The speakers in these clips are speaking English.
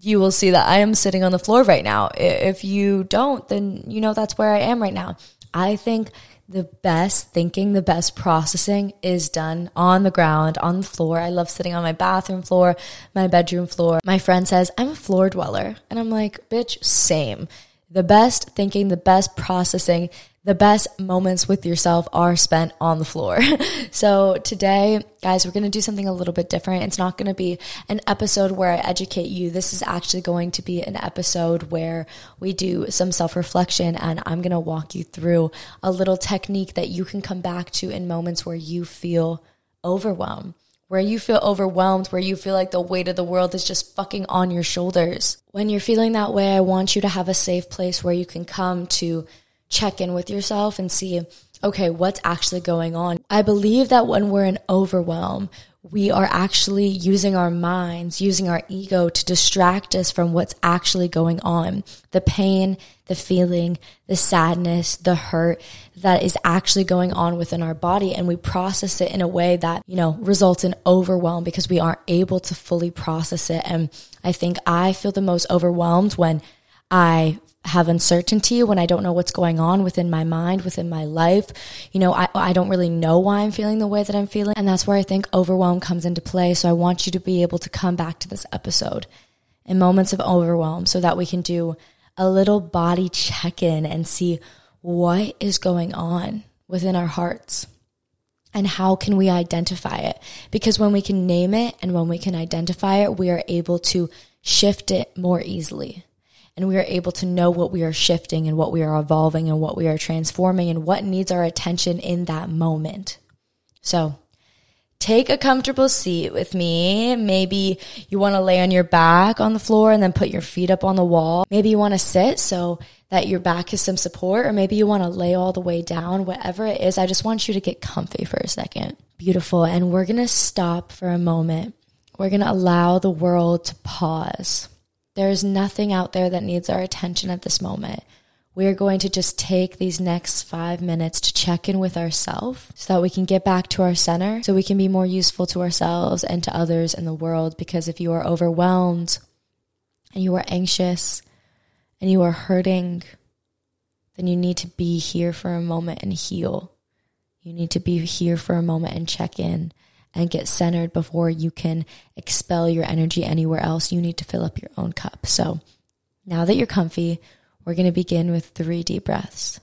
you will see that I am sitting on the floor right now. If you don't, then you know that's where I am right now. I think the best thinking, the best processing is done on the ground, on the floor. I love sitting on my bathroom floor, my bedroom floor. My friend says, I'm a floor dweller. And I'm like, bitch, same. The best thinking, the best processing, the best moments with yourself are spent on the floor. so today, guys, we're going to do something a little bit different. It's not going to be an episode where I educate you. This is actually going to be an episode where we do some self reflection and I'm going to walk you through a little technique that you can come back to in moments where you feel overwhelmed where you feel overwhelmed, where you feel like the weight of the world is just fucking on your shoulders. When you're feeling that way, I want you to have a safe place where you can come to check in with yourself and see, okay, what's actually going on. I believe that when we're in overwhelm, we are actually using our minds, using our ego to distract us from what's actually going on. The pain, the feeling, the sadness, the hurt that is actually going on within our body. And we process it in a way that, you know, results in overwhelm because we aren't able to fully process it. And I think I feel the most overwhelmed when I have uncertainty, when I don't know what's going on within my mind, within my life. You know, I, I don't really know why I'm feeling the way that I'm feeling. And that's where I think overwhelm comes into play. So I want you to be able to come back to this episode in moments of overwhelm so that we can do a little body check in and see what is going on within our hearts and how can we identify it? Because when we can name it and when we can identify it, we are able to shift it more easily and we are able to know what we are shifting and what we are evolving and what we are transforming and what needs our attention in that moment. So, take a comfortable seat with me. Maybe you want to lay on your back on the floor and then put your feet up on the wall. Maybe you want to sit so that your back has some support, or maybe you want to lay all the way down. Whatever it is, I just want you to get comfy for a second. Beautiful. And we're going to stop for a moment. We're going to allow the world to pause. There is nothing out there that needs our attention at this moment. We are going to just take these next five minutes to check in with ourselves so that we can get back to our center, so we can be more useful to ourselves and to others in the world. Because if you are overwhelmed and you are anxious and you are hurting, then you need to be here for a moment and heal. You need to be here for a moment and check in and get centered before you can expel your energy anywhere else. You need to fill up your own cup. So now that you're comfy, we're going to begin with three deep breaths.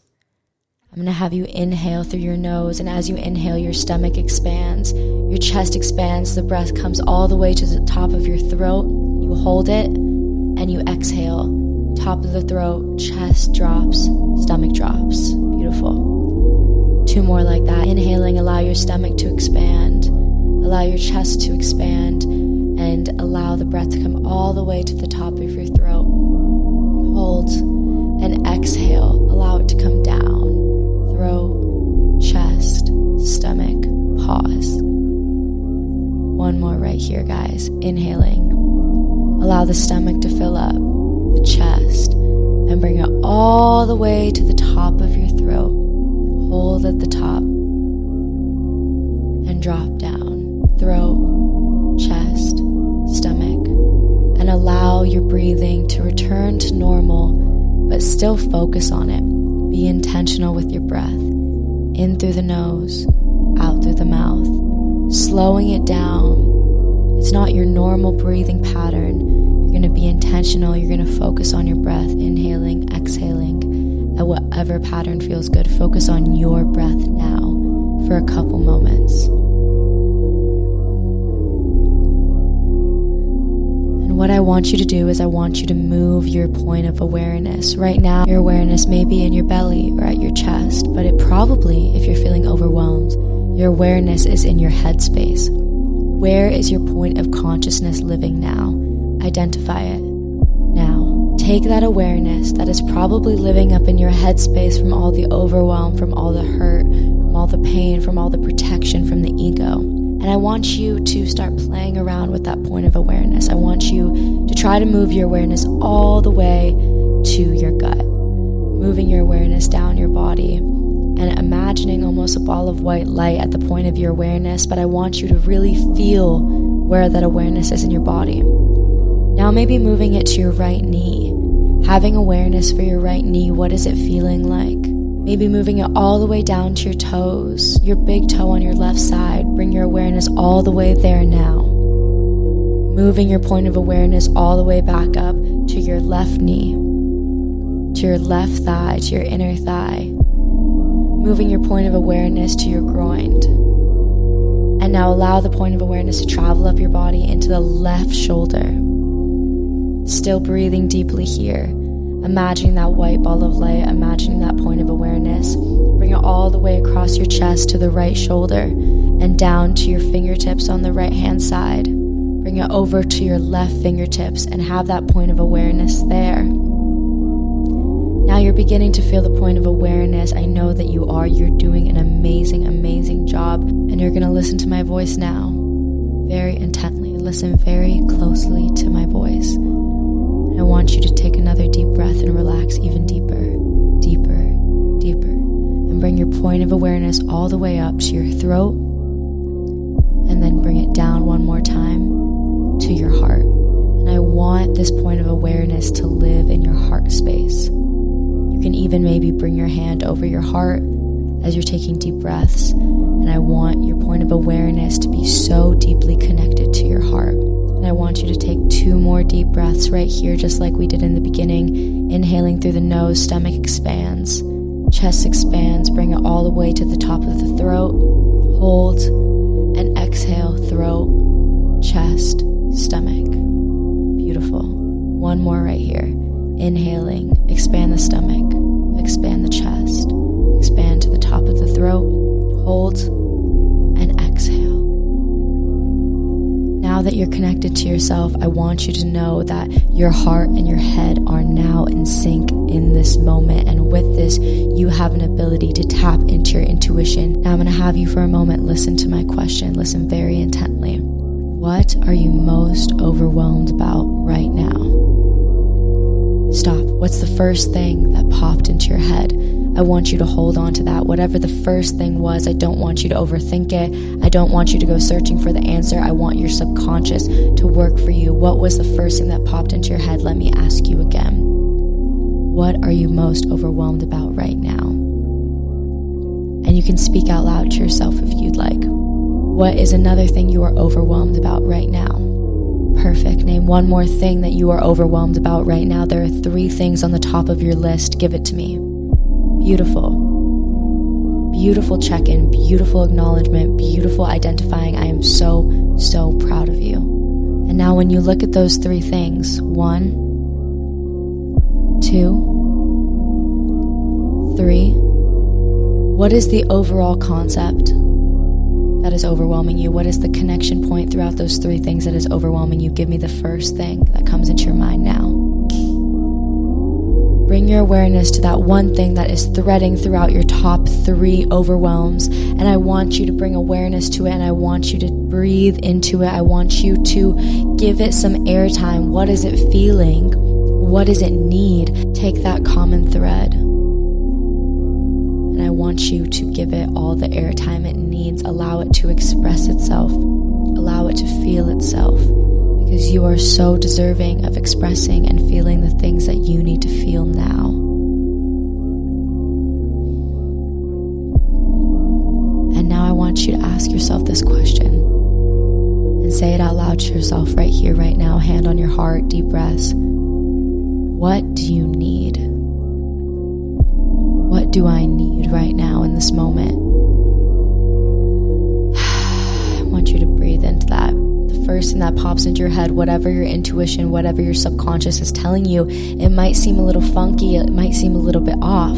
I'm going to have you inhale through your nose, and as you inhale, your stomach expands, your chest expands, the breath comes all the way to the top of your throat. You hold it and you exhale. Top of the throat, chest drops, stomach drops. Beautiful. Two more like that. Inhaling, allow your stomach to expand. Allow your chest to expand and allow the breath to come all the way to the top of your throat. Hold and exhale. Allow it to come down. Throat, chest, stomach, pause. One more right here, guys. Inhaling. Allow the stomach to fill up, the chest, and bring it all the way to the top of your throat. Hold at the top and drop down. Throat, chest, stomach, and allow your breathing to return to normal, but still focus on it. Be intentional with your breath. In through the nose, out through the mouth. Slowing it down. It's not your normal breathing pattern. You're going to be intentional. You're going to focus on your breath, inhaling, exhaling, at whatever pattern feels good. Focus on your breath now for a couple moments. What I want you to do is I want you to move your point of awareness. Right now, your awareness may be in your belly or at your chest, but it probably, if you're feeling overwhelmed, your awareness is in your headspace. Where is your point of consciousness living now? Identify it now. Take that awareness that is probably living up in your headspace from all the overwhelm, from all the hurt, from all the pain, from all the protection from the ego and I want you to start playing around with that point of awareness. I want you to try to move your awareness all the way to your gut, moving your awareness down your body and imagining almost a ball of white light at the point of your awareness. But I want you to really feel where that awareness is in your body. Now, maybe moving it to your right knee, having awareness for your right knee. What is it feeling like? Maybe moving it all the way down to your toes, your big toe on your left side. Bring your awareness all the way there now. Moving your point of awareness all the way back up to your left knee, to your left thigh, to your inner thigh. Moving your point of awareness to your groin. And now allow the point of awareness to travel up your body into the left shoulder. Still breathing deeply here Imagining that white ball of light, imagining that point of awareness. Bring it all the way across your chest to the right shoulder and down to your fingertips on the right hand side. Bring it over to your left fingertips and have that point of awareness there. Now you're beginning to feel the point of awareness. I know that you are. You're doing an amazing, amazing job. And you're going to listen to my voice now very intently. Listen very closely to my voice. I want you to take point of awareness all the way up to your throat. And then bring it down one more time to your heart. And I want this point of awareness to live in your heart space. You can even maybe bring your hand over your heart as you're taking deep breaths. And I want your point of awareness to be so deeply connected to your heart. And I want you to take two more deep breaths right here, just like we did in the beginning. Inhaling through the nose, stomach expands, chest expands, bring it all the way to the top of the throat. Hold and exhale, throat, chest, stomach. Beautiful. One more right here. Inhaling, expand the stomach, expand the chest, expand to the top of the throat. Hold now that you're connected to yourself, I want you to know that your heart and your head are now in sync in this moment. And with this, you have an ability to tap into your intuition. Now, I'm going to have you for a moment listen to my question. Listen very intently. What are you most overwhelmed about right now? Stop. What's the first thing that popped into your head? I want you to hold on to that. Whatever the first thing was, I don't want you to overthink it. I don't want you to go searching for the answer. I want your subconscious to work for you. What was the first thing that popped into your head? Let me ask you again. What are you most overwhelmed about right now? And you can speak out loud to yourself if you'd like. What is another thing you are overwhelmed about right now? Perfect. Name one more thing that you are overwhelmed about right now. There are three things on the top of your list. Give it to me. Beautiful. Beautiful check in, beautiful acknowledgement, beautiful identifying. I am so, so proud of you. And now, when you look at those three things one, two, three, what is the overall concept that is overwhelming you? What is the connection point throughout those three things that is overwhelming you? Give me the first thing that comes into your mind now bring your awareness to that one thing that is threading throughout your top three overwhelms. And I want you to bring awareness to it and I want you to breathe into it. I want you to give it some airtime. What is it feeling? What does it need? Take that common thread. And I want you to give it all the airtime it needs. Allow it to express itself, allow it to feel itself because you are so deserving of expressing and feeling the things that you need to feel now. And now I want you to ask yourself this question and say it out loud to yourself right here, right now, hand on your heart, deep breaths. What do you need? What do I need right now in this moment? I want you to breathe into that first thing that pops into your head, whatever your intuition, whatever your subconscious is telling you, it might seem a little funky, it might seem a little bit off,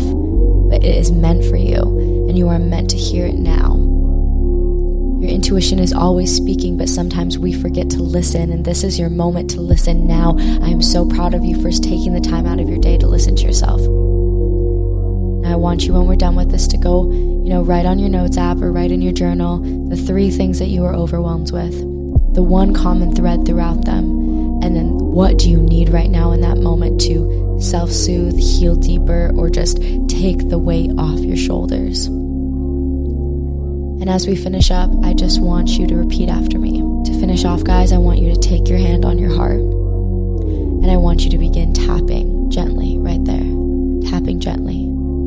but it is meant for you, and you are meant to hear it now. Your intuition is always speaking, but sometimes we forget to listen, and this is your moment to listen now. I am so proud of you for taking the time out of your day to listen to yourself. I want you, when we're done with this, to go, you know, write on your notes app or write in your journal the three things that you are overwhelmed with the one common thread throughout them. And then what do you need right now in that moment to self soothe, heal deeper, or just take the weight off your shoulders? And as we finish up, I just want you to repeat after me. To finish off, guys, I want you to take your hand on your heart and I want you to begin tapping gently right there. Tapping gently.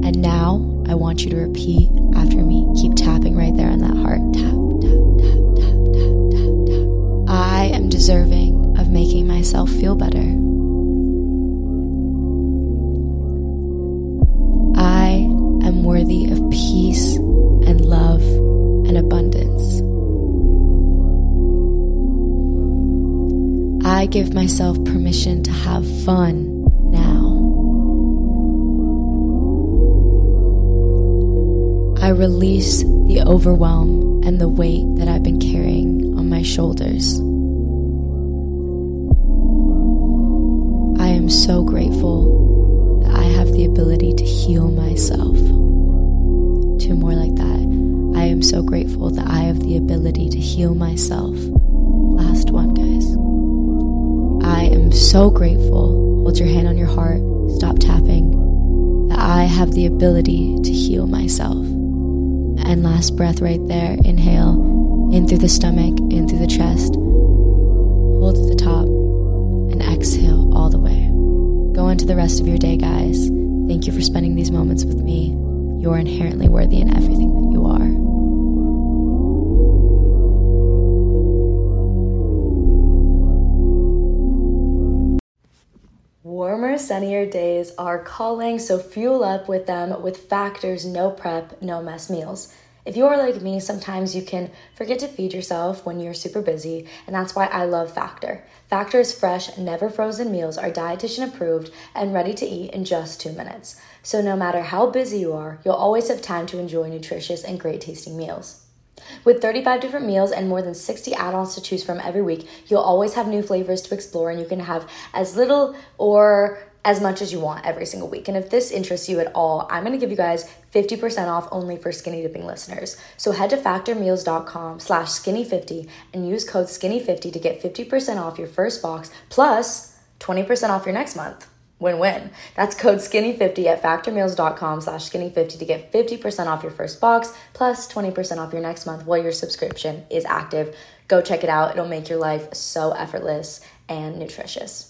And now I want you to repeat after me. Keep tapping right there deserving of making myself feel better. I am worthy of peace and love and abundance. I give myself permission to have fun now. I release the overwhelm and the weight that I've been carrying on my shoulders. So grateful that I have the ability to heal myself. Two more like that. I am so grateful that I have the ability to heal myself. Last one, guys. I am so grateful. Hold your hand on your heart. Stop tapping. That I have the ability to heal myself. And last breath right there. Inhale in through the stomach, in through the chest. The rest of your day, guys. Thank you for spending these moments with me. You're inherently worthy in everything that you are. Warmer, sunnier days are calling, so fuel up with them with Factor's no prep, no mess meals. If you are like me, sometimes you can forget to feed yourself when you're super busy, and that's why I love Factor. Factor's fresh, never frozen meals are dietitian approved and ready to eat in just two minutes. So no matter how busy you are, you'll always have time to enjoy nutritious and great tasting meals. With 35 different meals and more than 60 add ons to choose from every week, you'll always have new flavors to explore, and you can have as little or as much as you want every single week. And if this interests you at all, I'm going to give you guys 50% off only for skinny dipping listeners. So head to factormeals.com slash skinny50 and use code skinny50 to get 50% off your first box plus 20% off your next month. Win-win. That's code skinny50 at factormeals.com slash skinny50 to get 50% off your first box plus 20% off your next month while your subscription is active. Go check it out. It'll make your life so effortless and nutritious.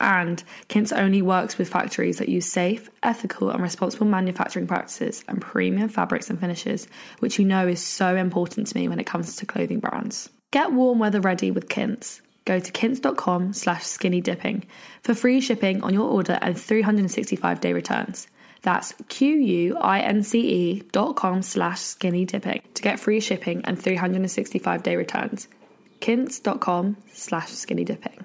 and Quince only works with factories that use safe, ethical, and responsible manufacturing practices and premium fabrics and finishes, which you know is so important to me when it comes to clothing brands. Get warm weather ready with Quince. Go to quince.com slash skinny dipping for free shipping on your order and 365 day returns. That's Q-U-I-N-C-E dot com slash skinny dipping to get free shipping and 365 day returns. Quince.com slash skinny dipping.